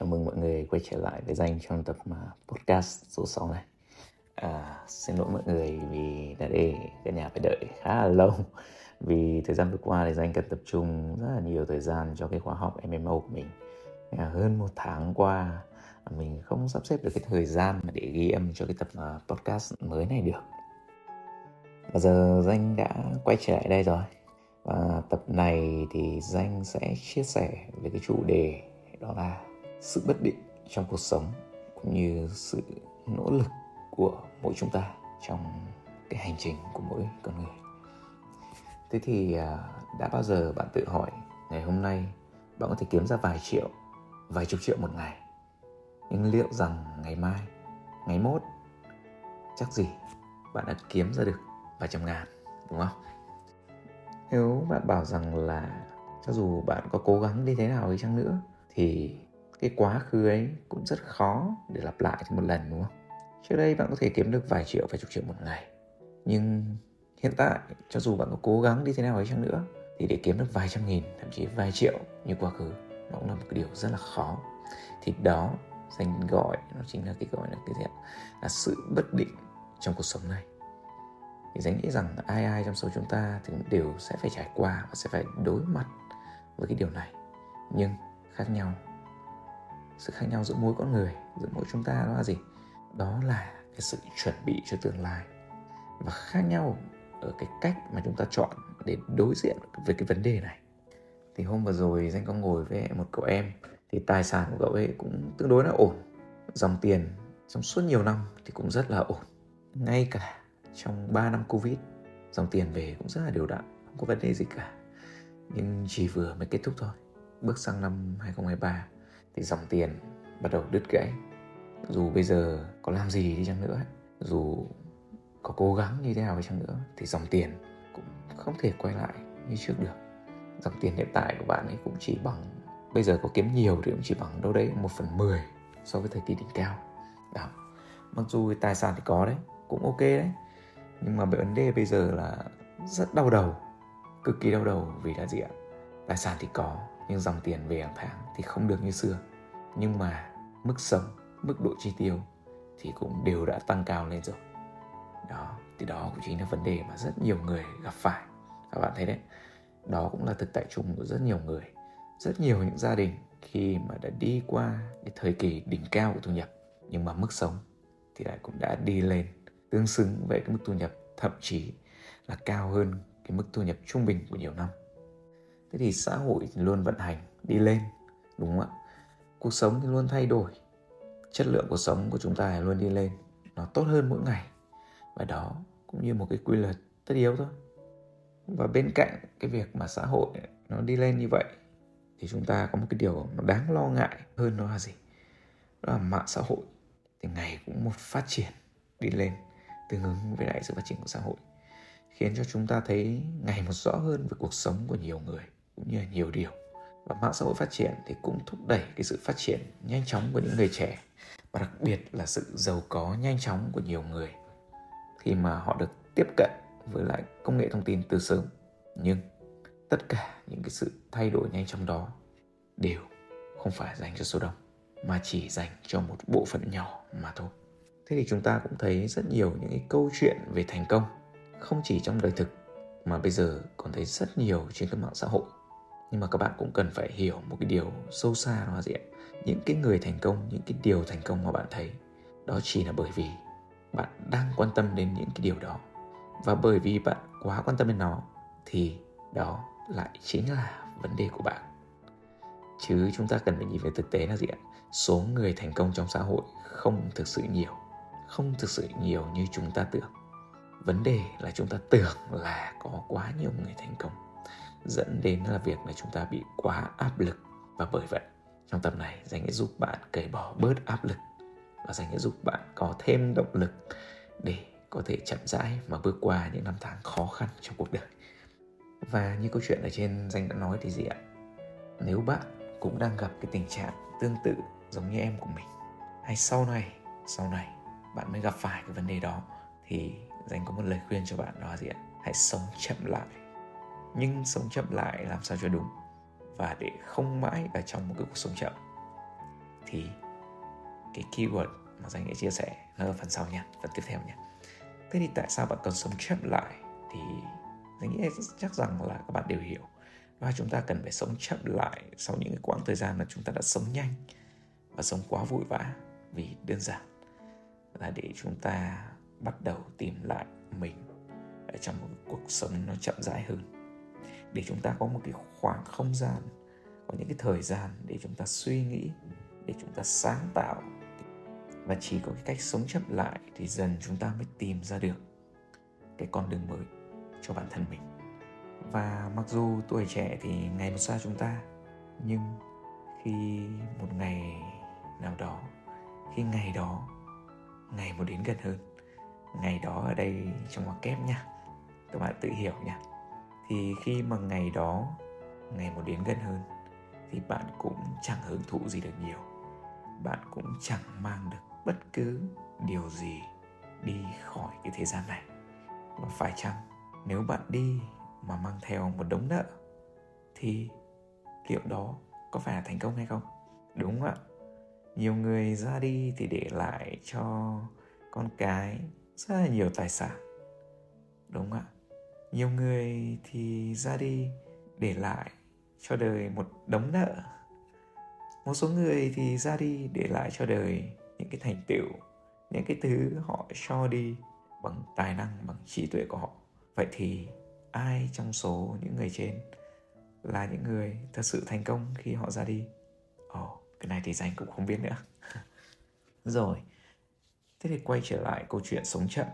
chào mừng mọi người quay trở lại với danh trong tập mà podcast số 6 này. À, Xin lỗi mọi người vì đã để cả nhà phải đợi khá là lâu. Vì thời gian vừa qua thì danh cần tập trung rất là nhiều thời gian cho cái khóa học MMO của mình. À, Hơn một tháng qua à, mình không sắp xếp được cái thời gian để ghi âm cho cái tập à, podcast mới này được. Và giờ danh đã quay trở lại đây rồi. Và tập này thì danh sẽ chia sẻ về cái chủ đề đó là sự bất định trong cuộc sống cũng như sự nỗ lực của mỗi chúng ta trong cái hành trình của mỗi con người. Thế thì à, đã bao giờ bạn tự hỏi ngày hôm nay bạn có thể kiếm ra vài triệu, vài chục triệu một ngày? Nhưng liệu rằng ngày mai, ngày mốt, chắc gì bạn đã kiếm ra được vài trăm ngàn, đúng không? Nếu bạn bảo rằng là cho dù bạn có cố gắng đi thế nào đi chăng nữa thì cái quá khứ ấy cũng rất khó để lặp lại một lần, đúng không? Trước đây bạn có thể kiếm được vài triệu, vài chục triệu một ngày. Nhưng hiện tại, cho dù bạn có cố gắng đi thế nào ấy chăng nữa, thì để kiếm được vài trăm nghìn, thậm chí vài triệu như quá khứ nó cũng là một cái điều rất là khó. Thì đó, danh gọi nó chính là cái gọi là cái gì ạ? Là sự bất định trong cuộc sống này. Thì dành nghĩ rằng ai ai trong số chúng ta thì cũng đều sẽ phải trải qua và sẽ phải đối mặt với cái điều này. Nhưng khác nhau sự khác nhau giữa mỗi con người, giữa mỗi chúng ta đó là gì? Đó là cái sự chuẩn bị cho tương lai. Và khác nhau ở cái cách mà chúng ta chọn để đối diện với cái vấn đề này. Thì hôm vừa rồi danh có ngồi với một cậu em, thì tài sản của cậu ấy cũng tương đối là ổn. Dòng tiền trong suốt nhiều năm thì cũng rất là ổn. Ngay cả trong 3 năm Covid, dòng tiền về cũng rất là đều đặn, không có vấn đề gì cả. Nhưng chỉ vừa mới kết thúc thôi. Bước sang năm 2023 thì dòng tiền bắt đầu đứt gãy. Dù bây giờ có làm gì đi chăng nữa, dù có cố gắng như thế nào đi chăng nữa, thì dòng tiền cũng không thể quay lại như trước được. Dòng tiền hiện tại của bạn ấy cũng chỉ bằng, bây giờ có kiếm nhiều thì cũng chỉ bằng đâu đấy một phần mười so với thời kỳ đỉnh cao. Đó. Mặc dù tài sản thì có đấy, cũng ok đấy. Nhưng mà vấn đề bây giờ là rất đau đầu, cực kỳ đau đầu vì đã gì ạ? Tài sản thì có nhưng dòng tiền về hàng tháng thì không được như xưa. Nhưng mà mức sống, mức độ chi tiêu thì cũng đều đã tăng cao lên rồi. Đó, thì đó cũng chính là vấn đề mà rất nhiều người gặp phải. Các bạn thấy đấy, đó cũng là thực tại chung của rất nhiều người. Rất nhiều những gia đình khi mà đã đi qua cái thời kỳ đỉnh cao của thu nhập, nhưng mà mức sống thì lại cũng đã đi lên tương xứng với cái mức thu nhập, thậm chí là cao hơn cái mức thu nhập trung bình của nhiều năm thế thì xã hội thì luôn vận hành, đi lên, đúng không ạ? Cuộc sống thì luôn thay đổi. Chất lượng cuộc sống của chúng ta luôn đi lên. Nó tốt hơn mỗi ngày. Và đó cũng như một cái quy luật tất yếu thôi. Và bên cạnh cái việc mà xã hội nó đi lên như vậy, thì chúng ta có một cái điều nó đáng lo ngại hơn đó là gì? Đó là mạng xã hội thì ngày cũng một phát triển, đi lên, tương ứng với lại sự phát triển của xã hội, khiến cho chúng ta thấy ngày một rõ hơn về cuộc sống của nhiều người như là nhiều điều. Và mạng xã hội phát triển thì cũng thúc đẩy cái sự phát triển nhanh chóng của những người trẻ, và đặc biệt là sự giàu có nhanh chóng của nhiều người khi mà họ được tiếp cận với lại công nghệ thông tin từ sớm. Nhưng tất cả những cái sự thay đổi nhanh chóng đó đều không phải dành cho số đông, mà chỉ dành cho một bộ phận nhỏ mà thôi. Thế thì chúng ta cũng thấy rất nhiều những cái câu chuyện về thành công, không chỉ trong đời thực, mà bây giờ còn thấy rất nhiều trên các mạng xã hội nhưng mà các bạn cũng cần phải hiểu một cái điều sâu xa đó là gì ạ? Những cái người thành công, những cái điều thành công mà bạn thấy, đó chỉ là bởi vì bạn đang quan tâm đến những cái điều đó. Và bởi vì bạn quá quan tâm đến nó, thì đó lại chính là vấn đề của bạn. Chứ chúng ta cần phải nhìn về thực tế là gì ạ? Số người thành công trong xã hội không thực sự nhiều, không thực sự nhiều như chúng ta tưởng. Vấn đề là chúng ta tưởng là có quá nhiều người thành công dẫn đến là việc là chúng ta bị quá áp lực. Và bởi vậy, trong tập này dành sẽ giúp bạn cởi bỏ bớt áp lực. Và dành sẽ giúp bạn có thêm động lực để có thể chậm rãi mà bước qua những năm tháng khó khăn trong cuộc đời. Và như câu chuyện ở trên, danh đã nói thì gì ạ? Nếu bạn cũng đang gặp cái tình trạng tương tự giống như em của mình, hay sau này sau này bạn mới gặp phải cái vấn đề đó, thì dành có một lời khuyên cho bạn đó là gì ạ? Hãy sống chậm lại nhưng sống chậm lại làm sao cho đúng và để không mãi ở trong một cái cuộc sống chậm. Thì cái keyword mà danh sẽ chia sẻ nó ở phần sau nha, phần tiếp theo nha. Thế thì tại sao bạn cần sống chậm lại? Thì danh nghĩ chắc rằng là các bạn đều hiểu. Và chúng ta cần phải sống chậm lại sau những cái quãng thời gian mà chúng ta đã sống nhanh và sống quá vội vã vì đơn giản là để chúng ta bắt đầu tìm lại mình ở trong một cuộc sống nó chậm rãi hơn để chúng ta có một cái khoảng không gian, có những cái thời gian để chúng ta suy nghĩ, để chúng ta sáng tạo. Và chỉ có cái cách sống chậm lại thì dần chúng ta mới tìm ra được cái con đường mới cho bản thân mình. Và mặc dù tuổi trẻ thì ngày một xa chúng ta, nhưng khi một ngày nào đó, khi ngày đó, ngày một đến gần hơn, ngày đó ở đây trong ngoặc kép nha. Các bạn tự hiểu nha thì khi mà ngày đó, ngày một đến gần hơn, thì bạn cũng chẳng hưởng thụ gì được nhiều. Bạn cũng chẳng mang được bất cứ điều gì đi khỏi cái thế gian này. Và phải chăng, nếu bạn đi mà mang theo một đống nợ, thì liệu đó có phải là thành công hay không? Đúng không ạ? Nhiều người ra đi thì để lại cho con cái rất là nhiều tài sản. Đúng không ạ? Nhiều người thì ra đi để lại cho đời một đống nợ. Một số người thì ra đi để lại cho đời những cái thành tựu những cái thứ họ cho đi bằng tài năng bằng trí tuệ của họ. Vậy thì ai trong số những người trên là những người thật sự thành công khi họ ra đi? Ồ oh, cái này thì danh cũng không biết nữa. Rồi thế thì quay trở lại câu chuyện sống chậm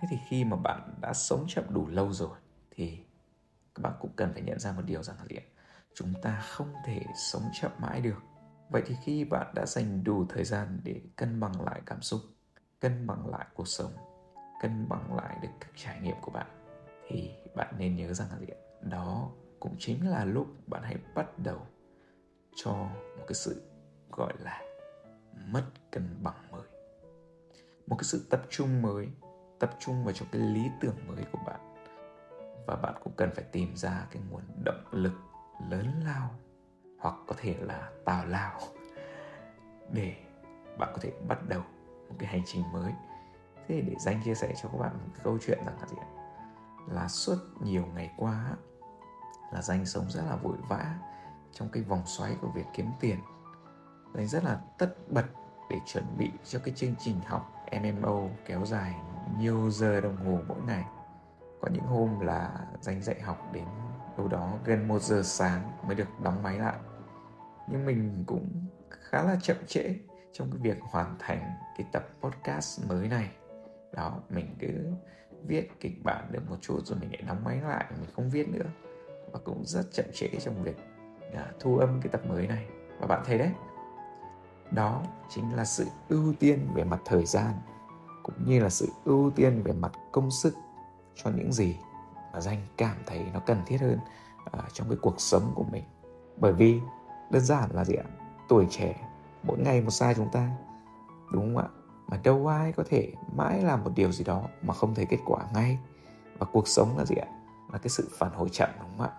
thế thì khi mà bạn đã sống chậm đủ lâu rồi, thì các bạn cũng cần phải nhận ra một điều rằng là gì chúng ta không thể sống chậm mãi được. Vậy thì khi bạn đã dành đủ thời gian để cân bằng lại cảm xúc, cân bằng lại cuộc sống, cân bằng lại được các trải nghiệm của bạn, thì bạn nên nhớ rằng là gì đó cũng chính là lúc bạn hãy bắt đầu cho một cái sự, gọi là, mất cân bằng mới. Một cái sự tập trung mới tập trung vào cho cái lý tưởng mới của bạn. Và bạn cũng cần phải tìm ra cái nguồn động lực lớn lao, hoặc có thể là tào lao, để bạn có thể bắt đầu một cái hành trình mới. Thế để danh chia sẻ cho các bạn một câu chuyện rằng là gì là suốt nhiều ngày qua là danh sống rất là vội vã trong cái vòng xoáy của việc kiếm tiền. Danh rất là tất bật để chuẩn bị cho cái chương trình học MMO kéo dài nhiều giờ đồng hồ mỗi ngày. Có những hôm là dành dạy học đến đâu đó gần một giờ sáng mới được đóng máy lại. Nhưng mình cũng khá là chậm trễ trong cái việc hoàn thành cái tập podcast mới này. Đó mình cứ viết kịch bản được một chút rồi mình lại đóng máy lại mình không viết nữa. Và cũng rất chậm trễ trong việc à, thu âm cái tập mới này. Và bạn thấy đấy đó chính là sự ưu tiên về mặt thời gian cũng như là sự ưu tiên về mặt công sức cho những gì mà danh cảm thấy nó cần thiết hơn uh, trong cái cuộc sống của mình. Bởi vì đơn giản là gì ạ? Tuổi trẻ mỗi ngày một sai chúng ta đúng không ạ? Mà đâu ai có thể mãi làm một điều gì đó mà không thấy kết quả ngay. Và cuộc sống là gì ạ? Là cái sự phản hồi chậm đúng không ạ?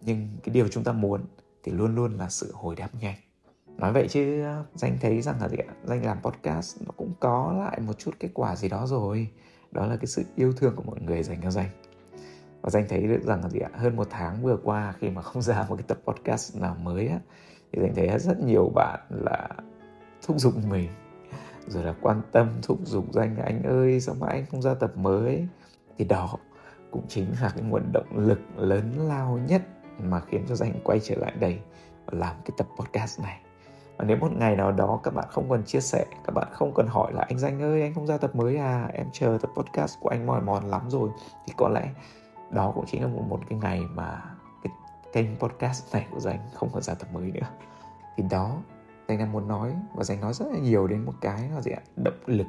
Nhưng cái điều chúng ta muốn thì luôn luôn là sự hồi đáp nhanh nói vậy chứ, danh thấy rằng là gì ạ? Danh làm podcast nó cũng có lại một chút kết quả gì đó rồi. Đó là cái sự yêu thương của mọi người dành cho danh. Và danh thấy được rằng là gì ạ? Hơn một tháng vừa qua khi mà không ra một cái tập podcast nào mới á, thì danh thấy rất nhiều bạn là thúc giục mình, rồi là quan tâm, thúc giục danh anh ơi, sao mà anh không ra tập mới? Thì đó cũng chính là cái nguồn động lực lớn lao nhất mà khiến cho danh quay trở lại đây và làm cái tập podcast này và nếu một ngày nào đó các bạn không còn chia sẻ các bạn không cần hỏi là anh danh ơi anh không ra tập mới à? Em chờ tập podcast của anh mỏi mòn lắm rồi. Thì có lẽ đó cũng chính là một, một cái ngày mà cái kênh podcast này của danh không còn ra tập mới nữa. Thì đó danh đang muốn nói và danh nói rất là nhiều đến một cái là gì ạ? Động lực.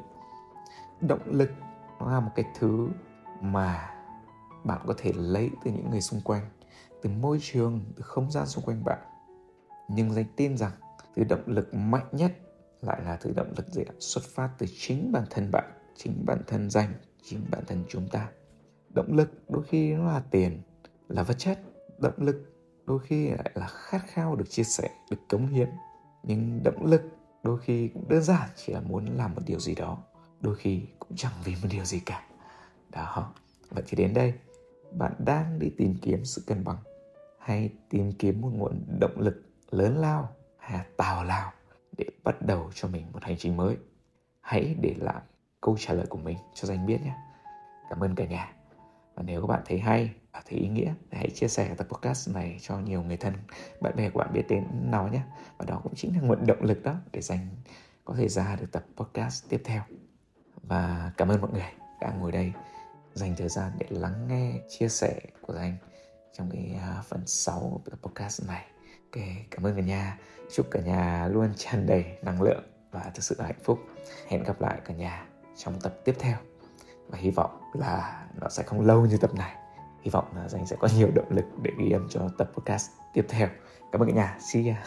Động lực nó là một cái thứ mà bạn có thể lấy từ những người xung quanh từ môi trường từ không gian xung quanh bạn. Nhưng danh tin rằng thứ động lực mạnh nhất lại là thứ động lực gì xuất phát từ chính bản thân bạn, chính bản thân danh, chính bản thân chúng ta. Động lực đôi khi nó là tiền, là vật chất. Động lực đôi khi lại là khát khao được chia sẻ, được cống hiến. Nhưng động lực đôi khi cũng đơn giản, chỉ là muốn làm một điều gì đó. Đôi khi cũng chẳng vì một điều gì cả. Đó. Vậy thì đến đây, bạn đang đi tìm kiếm sự cân bằng hay tìm kiếm một nguồn động lực lớn lao? Hay tào lao để bắt đầu cho mình một hành trình mới. Hãy để lại câu trả lời của mình cho danh biết nhé. Cảm ơn cả nhà. Và nếu các bạn thấy hay và thấy ý nghĩa thì hãy chia sẻ tập podcast này cho nhiều người thân, bạn bè của bạn biết đến nó nhé. Và đó cũng chính là nguồn động lực đó để dành có thể ra được tập podcast tiếp theo. Và cảm ơn mọi người đã ngồi đây dành thời gian để lắng nghe, chia sẻ của anh trong cái à, phần 6 của podcast này. Ok, cảm ơn cả nhà. Chúc cả nhà luôn tràn đầy năng lượng và thực sự là hạnh phúc. Hẹn gặp lại cả nhà trong tập tiếp theo. Và hy vọng là nó sẽ không lâu như tập này. Hy vọng là Danh sẽ có nhiều động lực để ghi âm cho tập podcast tiếp theo. Cảm ơn cả nhà. See ya.